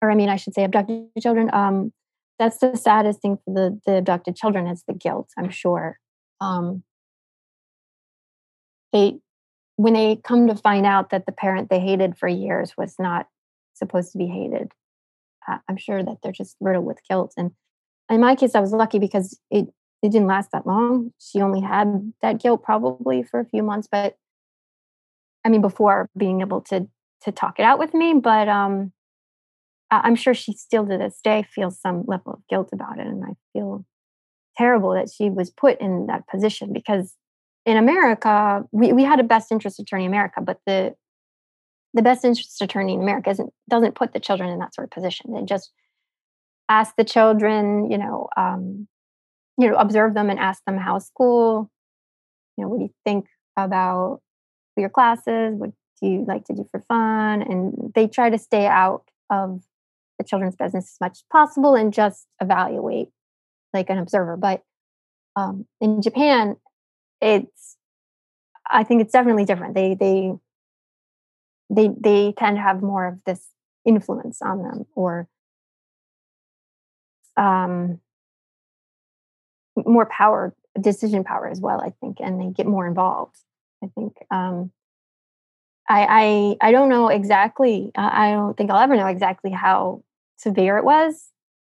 or I mean, I should say abducted children. Um, that's the saddest thing for the the abducted children is the guilt i'm sure. Um, they when they come to find out that the parent they hated for years was not supposed to be hated uh, i'm sure that they're just riddled with guilt. And in my case i was lucky because it it didn't last that long. She only had that guilt probably for a few months but i mean before being able to to talk it out with me but um I'm sure she still to this day feels some level of guilt about it. And I feel terrible that she was put in that position because in America, we, we had a best interest attorney in America, but the the best interest attorney in America isn't, doesn't put the children in that sort of position. They just ask the children, you know, um, you know, observe them and ask them how school. You know, what do you think about your classes? What do you like to do for fun? And they try to stay out of the children's business as much as possible and just evaluate like an observer. But um, in Japan, it's I think it's definitely different. They they they they tend to have more of this influence on them or um, more power, decision power as well. I think, and they get more involved. I think um, I, I I don't know exactly. I don't think I'll ever know exactly how severe it was,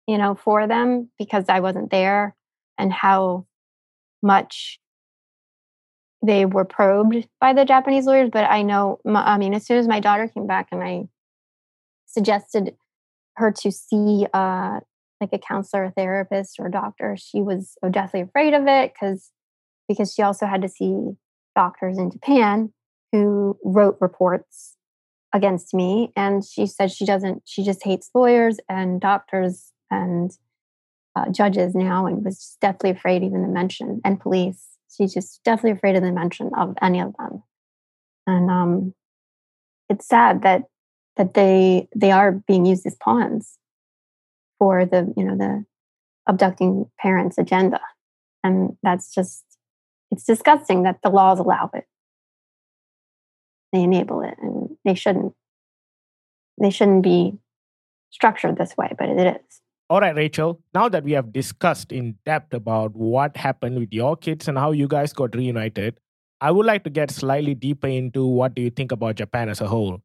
you know, for them because I wasn't there and how much they were probed by the Japanese lawyers. But I know, I mean, as soon as my daughter came back and I suggested her to see uh, like a counselor, a therapist, or a doctor, she was deathly afraid of it because because she also had to see doctors in Japan who wrote reports against me. And she said she doesn't she just hates lawyers and doctors and uh, judges now and was deathly afraid even to mention and police. She's just deathly afraid of the mention of any of them. And um it's sad that that they they are being used as pawns for the you know the abducting parents agenda. And that's just it's disgusting that the laws allow it. They enable it they shouldn't they shouldn't be structured this way but it is. All right rachel now that we have discussed in depth about what happened with your kids and how you guys got reunited i would like to get slightly deeper into what do you think about japan as a whole.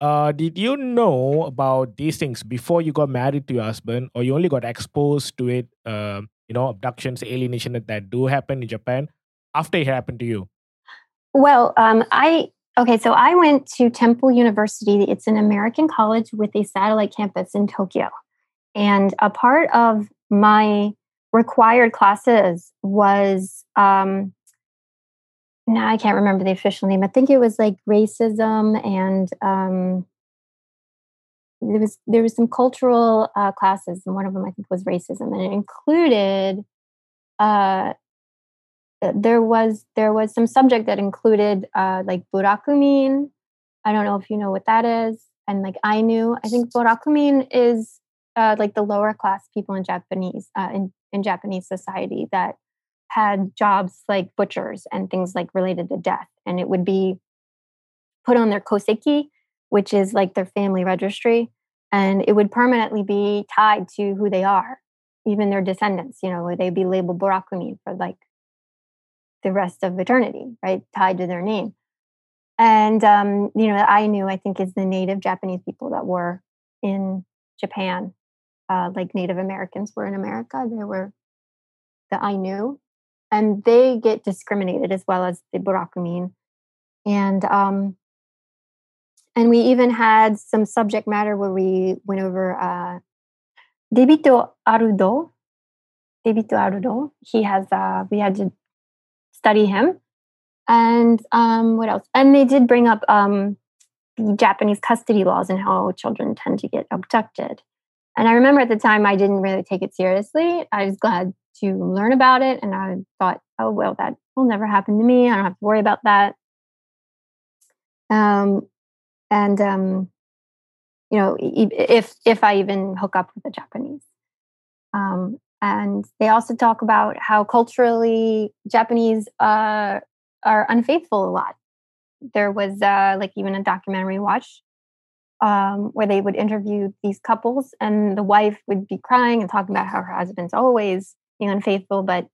Uh, did you know about these things before you got married to your husband or you only got exposed to it uh, you know abductions alienation that, that do happen in japan after it happened to you? Well, um, I okay. So I went to Temple University. It's an American college with a satellite campus in Tokyo, and a part of my required classes was um, now I can't remember the official name. I think it was like racism and um, there was there was some cultural uh, classes, and one of them I think was racism, and it included uh, there was there was some subject that included uh, like burakumin. I don't know if you know what that is, and like I knew. I think burakumin is uh, like the lower class people in Japanese uh, in in Japanese society that had jobs like butchers and things like related to death, and it would be put on their koseki, which is like their family registry, and it would permanently be tied to who they are, even their descendants. You know, they'd be labeled burakumin for like the rest of eternity, right? Tied to their name. And, um, you know, the Ainu, I think, is the native Japanese people that were in Japan, uh, like Native Americans were in America. They were the Ainu, and they get discriminated as well as the Burakumin. And, um, and we even had some subject matter where we went over uh, Debito Arudo. Debito Arudo. He has, uh, we had to study him. And um, what else? And they did bring up um, the Japanese custody laws and how children tend to get abducted. And I remember at the time I didn't really take it seriously. I was glad to learn about it. And I thought, oh, well, that will never happen to me. I don't have to worry about that. Um, and, um, you know, if, if I even hook up with the Japanese. Um, and they also talk about how culturally Japanese uh, are unfaithful a lot. There was uh, like even a documentary watch um, where they would interview these couples, and the wife would be crying and talking about how her husband's always being unfaithful, but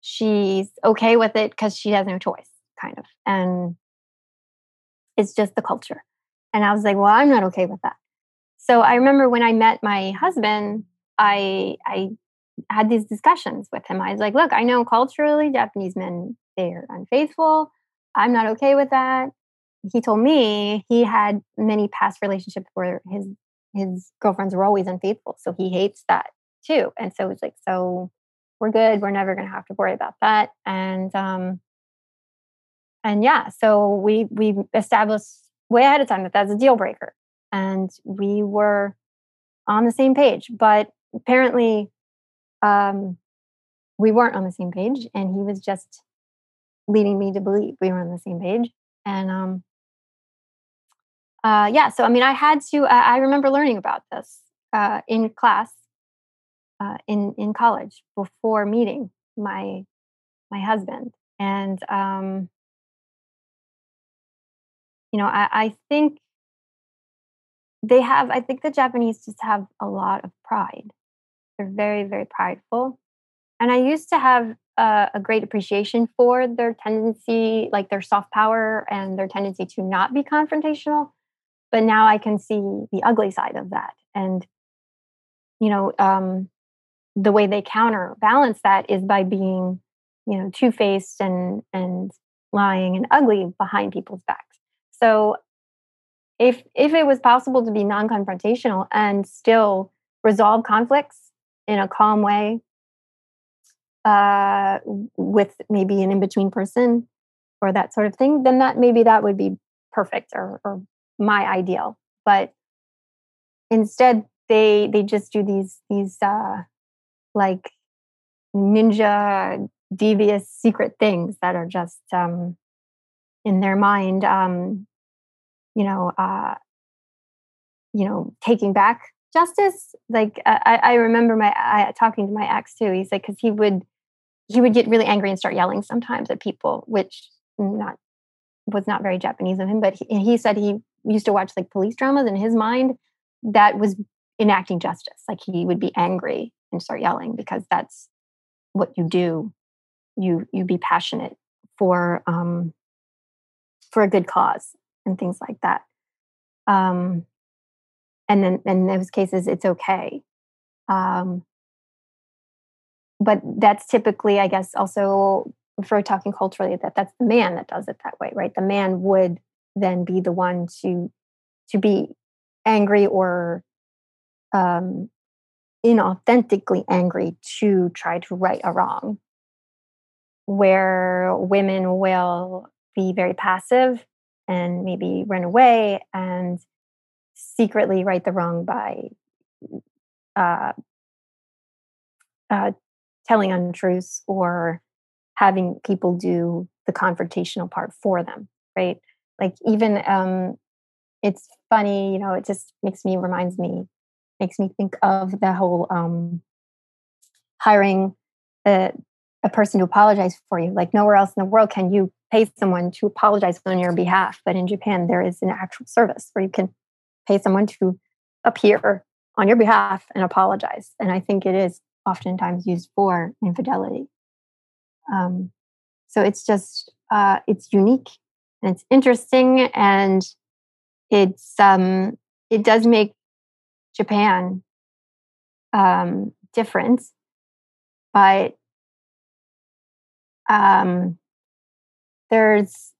she's okay with it because she has no choice, kind of. And it's just the culture. And I was like, well, I'm not okay with that. So I remember when I met my husband, I I had these discussions with him. I was like, look, I know culturally Japanese men, they're unfaithful. I'm not okay with that. He told me he had many past relationships where his his girlfriends were always unfaithful. So he hates that too. And so it's like, so we're good. We're never gonna have to worry about that. And um and yeah, so we we established way ahead of time that that's a deal breaker. And we were on the same page. But apparently um, we weren't on the same page, and he was just leading me to believe we were on the same page. And um, uh, yeah, so I mean, I had to. Uh, I remember learning about this uh, in class uh, in in college before meeting my my husband, and um, you know, I, I think they have. I think the Japanese just have a lot of pride they're very, very prideful. And I used to have uh, a great appreciation for their tendency, like their soft power and their tendency to not be confrontational. But now I can see the ugly side of that. And, you know, um, the way they counterbalance that is by being, you know, two faced and, and lying and ugly behind people's backs. So if if it was possible to be non-confrontational and still resolve conflicts in a calm way uh, with maybe an in-between person or that sort of thing, then that maybe that would be perfect or, or my ideal. But instead, they they just do these these uh, like ninja devious secret things that are just um, in their mind um, you know uh, you know taking back justice like i, I remember my I, talking to my ex too he said because he would he would get really angry and start yelling sometimes at people which not was not very japanese of him but he, he said he used to watch like police dramas in his mind that was enacting justice like he would be angry and start yelling because that's what you do. You you be passionate for um for a good cause and things like that. Um and then in those cases it's okay um, but that's typically i guess also if we're talking culturally, that that's the man that does it that way, right? The man would then be the one to to be angry or um, inauthentically angry to try to right a wrong, where women will be very passive and maybe run away and secretly right the wrong by uh, uh, telling untruths or having people do the confrontational part for them, right? Like even um, it's funny, you know, it just makes me reminds me makes me think of the whole um, hiring a, a person to apologize for you. Like nowhere else in the world can you pay someone to apologize on your behalf, but in Japan there is an actual service where you can pay someone to appear on your behalf and apologize. And I think it is oftentimes used for infidelity. Um, so it's just uh, it's unique and it's interesting and it's um, it does make Japan um, different, but um, there's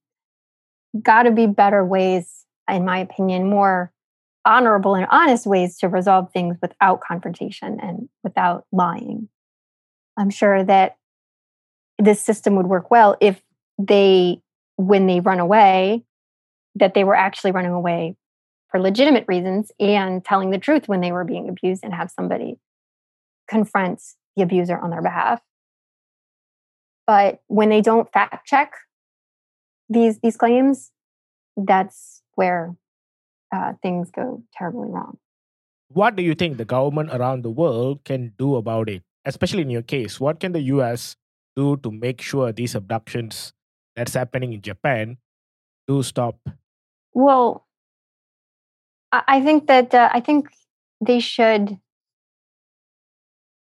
got to be better ways, in my opinion, more honorable and honest ways to resolve things without confrontation and without lying. I'm sure that this system would work well if they, when they run away, that they were actually running away for legitimate reasons and telling the truth when they were being abused and have somebody confront the abuser on their behalf. But when they don't fact check these these claims, that's where uh, things go terribly wrong. What do you think the government around the world can do about it? Especially in your case, what can the US do to make sure these abductions that's happening in Japan do stop? Well, I think that uh, I think they should.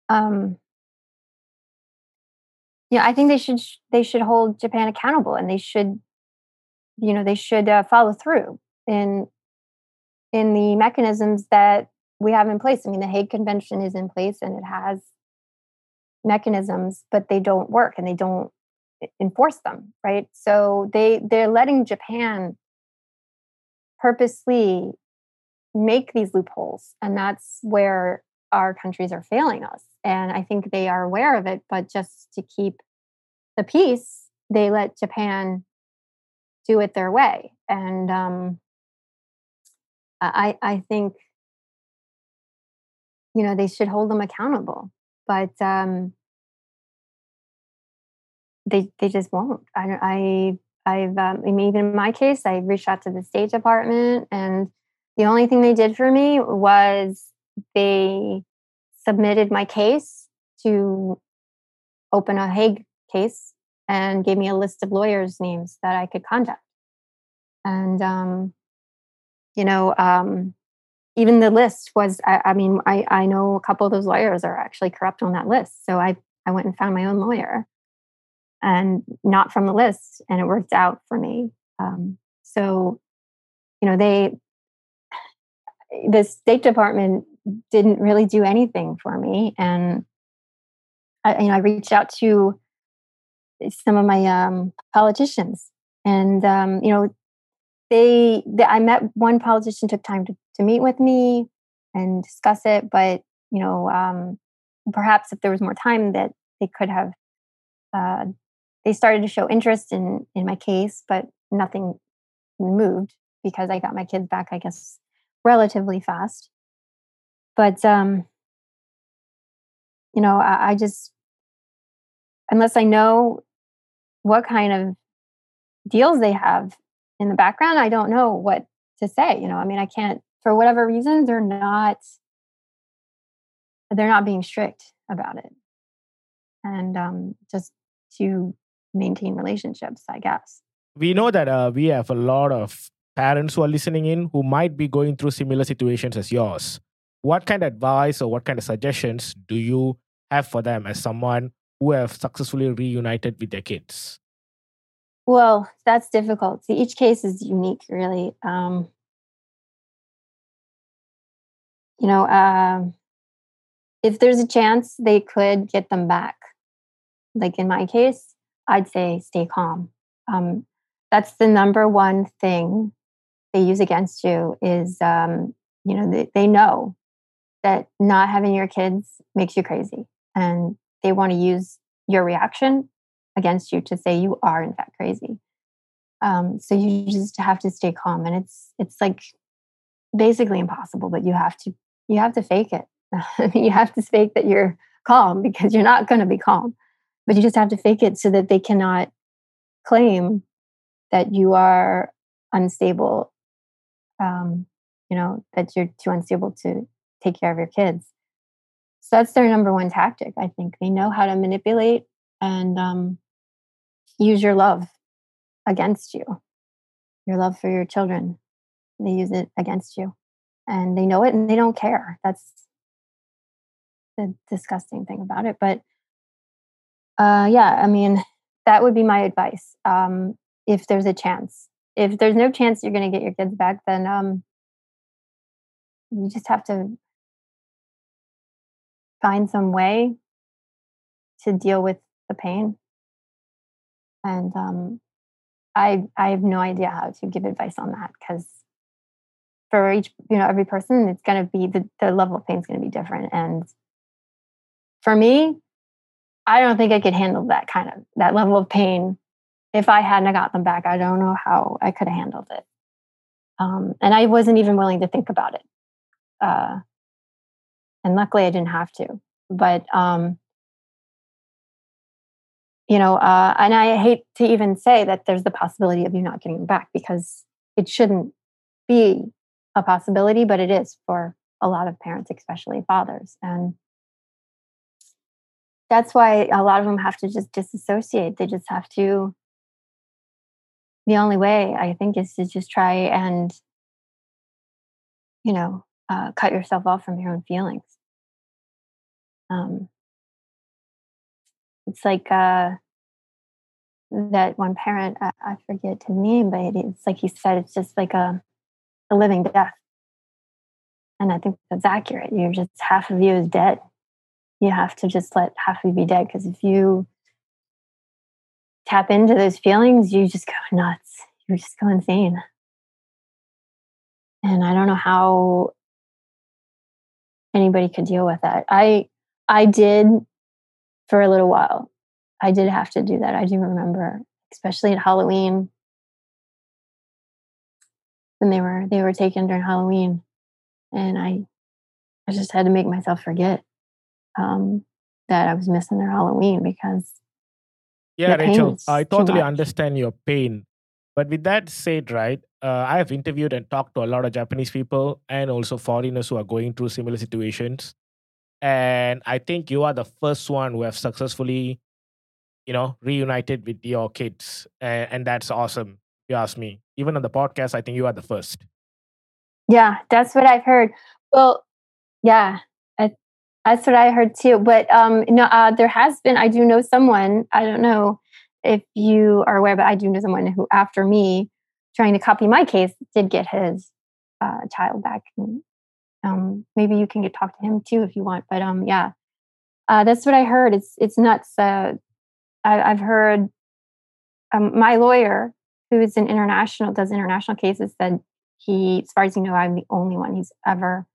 Um, yeah, I think they should they should hold Japan accountable, and they should, you know, they should uh, follow through in in the mechanisms that we have in place. I mean, the Hague Convention is in place, and it has mechanisms, but they don't work, and they don't enforce them, right? So they they're letting Japan purposely make these loopholes. And that's where our countries are failing us. And I think they are aware of it, but just to keep the peace, they let Japan do it their way. And um, I, I think, you know, they should hold them accountable. But um, they they just won't. I I I've um, I mean, even in my case, I reached out to the State Department and the only thing they did for me was they submitted my case to open a Hague case and gave me a list of lawyers' names that I could contact. And, um, you know, um, even the list was, I, I, mean, I, I know a couple of those lawyers are actually corrupt on that list. So I, I went and found my own lawyer and not from the list. And it worked out for me. Um, so, you know, they, the State Department didn't really do anything for me, and I, you know, I reached out to some of my um, politicians, and um, you know, they, they, I met one politician took time to, to meet with me and discuss it, but you know, um, perhaps if there was more time, that they could have. Uh, they started to show interest in in my case, but nothing moved because I got my kids back. I guess relatively fast. But um, you know, I, I just unless I know what kind of deals they have in the background, I don't know what to say. You know, I mean, I can't for whatever reason they're not they're not being strict about it, and um, just to maintain relationships, I guess. We know that uh, we have a lot of parents who are listening in who might be going through similar situations as yours. What kind of advice or what kind of suggestions do you have for them as someone who have successfully reunited with their kids? Well, that's difficult. See, each case is unique, really. Um, you know, um, if there's a chance they could get them back, like in my case, I'd say stay calm. Um, that's the number one thing they use against you is, um, you know, they, they know that not having your kids makes you crazy. And they want to use your reaction against you to say you are in fact crazy. Um, so you just have to stay calm, and it's it's like basically impossible, but you have to you have to fake it. you have to fake that you're calm because you're not going to be calm, but you just have to fake it so that they cannot claim that you are unstable. Um, you know that you're too unstable to take care of your kids. So that's their number one tactic. I think they know how to manipulate and um, use your love against you, your love for your children. They use it against you, and they know it, and they don't care. That's the disgusting thing about it. But uh, yeah, I mean, that would be my advice. Um, if there's a chance, if there's no chance you're going to get your kids back, then um, you just have to find some way to deal with the pain. And um, I I have no idea how to give advice on that because for each you know every person it's going to be the, the level of pain is going to be different. And for me, I don't think I could handle that kind of that level of pain if I hadn't got them back. I don't know how I could have handled it. Um, and I wasn't even willing to think about it. Uh, and luckily I didn't have to. But um, you know, uh, and I hate to even say that there's the possibility of you not getting back because it shouldn't be a possibility, but it is for a lot of parents, especially fathers, and that's why a lot of them have to just disassociate. They just have to. The only way I think is to just try and, you know, uh, cut yourself off from your own feelings. Um, it's like uh, that one parent, I, I forget his name, but it's like he said, it's just like a, a living death. And I think that's accurate. You're just half of you is dead. You have to just let half of you be dead because if you tap into those feelings, you just go nuts. You just go insane. And I don't know how anybody could deal with that. I I did for a little while. I did have to do that. I do remember, especially at Halloween when they were they were taken during Halloween, and I I just had to make myself forget um, that I was missing their Halloween because yeah, Rachel, I totally understand your pain. But with that said, right, uh, I have interviewed and talked to a lot of Japanese people and also foreigners who are going through similar situations. And I think you are the first one who have successfully, you know, reunited with your kids. And, and that's awesome, you ask me. Even on the podcast, I think you are the first. Yeah, that's what I've heard. Well, yeah, I, that's what I heard too. But um, no, uh, there has been. I do know someone. I don't know if you are aware, but I do know someone who, after me trying to copy my case, did get his uh, child back. Um, maybe you can get talk to him too if you want. But um, yeah, uh, that's what I heard. It's it's nuts. Uh, I, I've heard um, my lawyer, who is an international, does international cases, said he, as far as you know, I'm the only one he's ever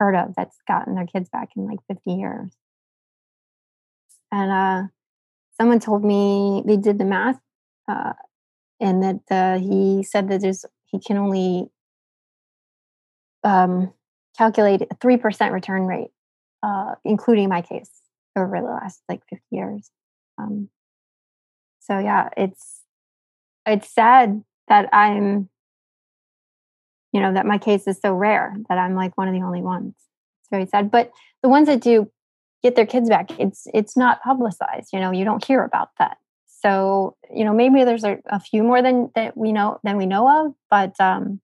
heard of that's gotten their kids back in like 50 years. And uh, someone told me they did the math, uh, and that uh, he said that there's he can only um, calculate a three percent return rate, uh, including my case over the last like 50 years. Um, so yeah, it's it's sad that I'm you know that my case is so rare that i'm like one of the only ones. It's very sad but the ones that do get their kids back it's it's not publicized you know you don't hear about that. So you know maybe there's a, a few more than that we know than we know of but um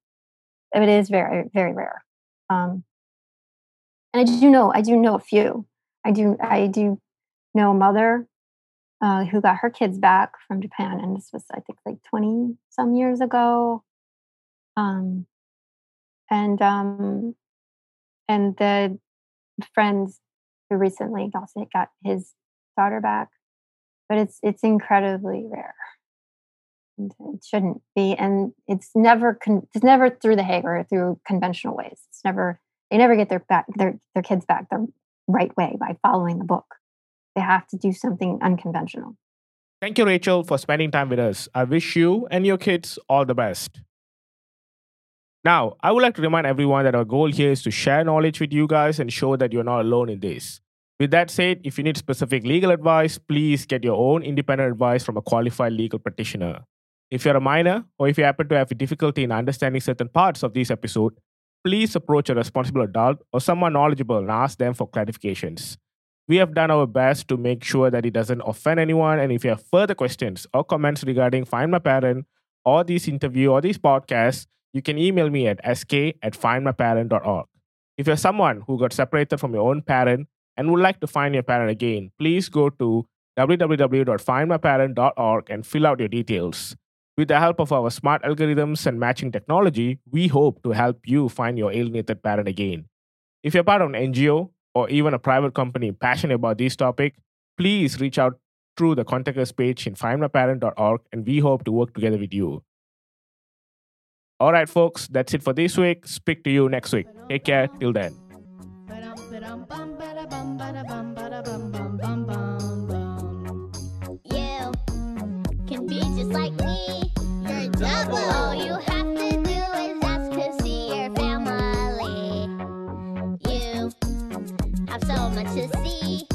it is very very rare um and i do know i do know a few. I do i do know a mother uh, who got her kids back from japan and this was i think like 20 some years ago. Um and um and the friends who recently also got his daughter back. But it's it's incredibly rare. It shouldn't be, and it's never con- it's never through the Hague or through conventional ways. It's never they never get their back their their kids back the right way by following the book. They have to do something unconventional. Thank you, Rachel, for spending time with us. I wish you and your kids all the best. Now, I would like to remind everyone that our goal here is to share knowledge with you guys and show that you're not alone in this. With that said, if you need specific legal advice, please get your own independent advice from a qualified legal practitioner. If you're a minor or if you happen to have difficulty in understanding certain parts of this episode, please approach a responsible adult or someone knowledgeable and ask them for clarifications. We have done our best to make sure that it doesn't offend anyone. And if you have further questions or comments regarding Find My Parent or this interview or this podcast, you can email me at sk at findmyparent.org. If you're someone who got separated from your own parent and would like to find your parent again, please go to www.findmyparent.org and fill out your details. With the help of our smart algorithms and matching technology, we hope to help you find your alienated parent again. If you're part of an NGO or even a private company passionate about this topic, please reach out through the contact us page in findmyparent.org and we hope to work together with you. All right, folks, that's it for this week. Speak to you next week. Take care. Till then. Can be just like me. All you have to do is ask to see your family. You have so much to see.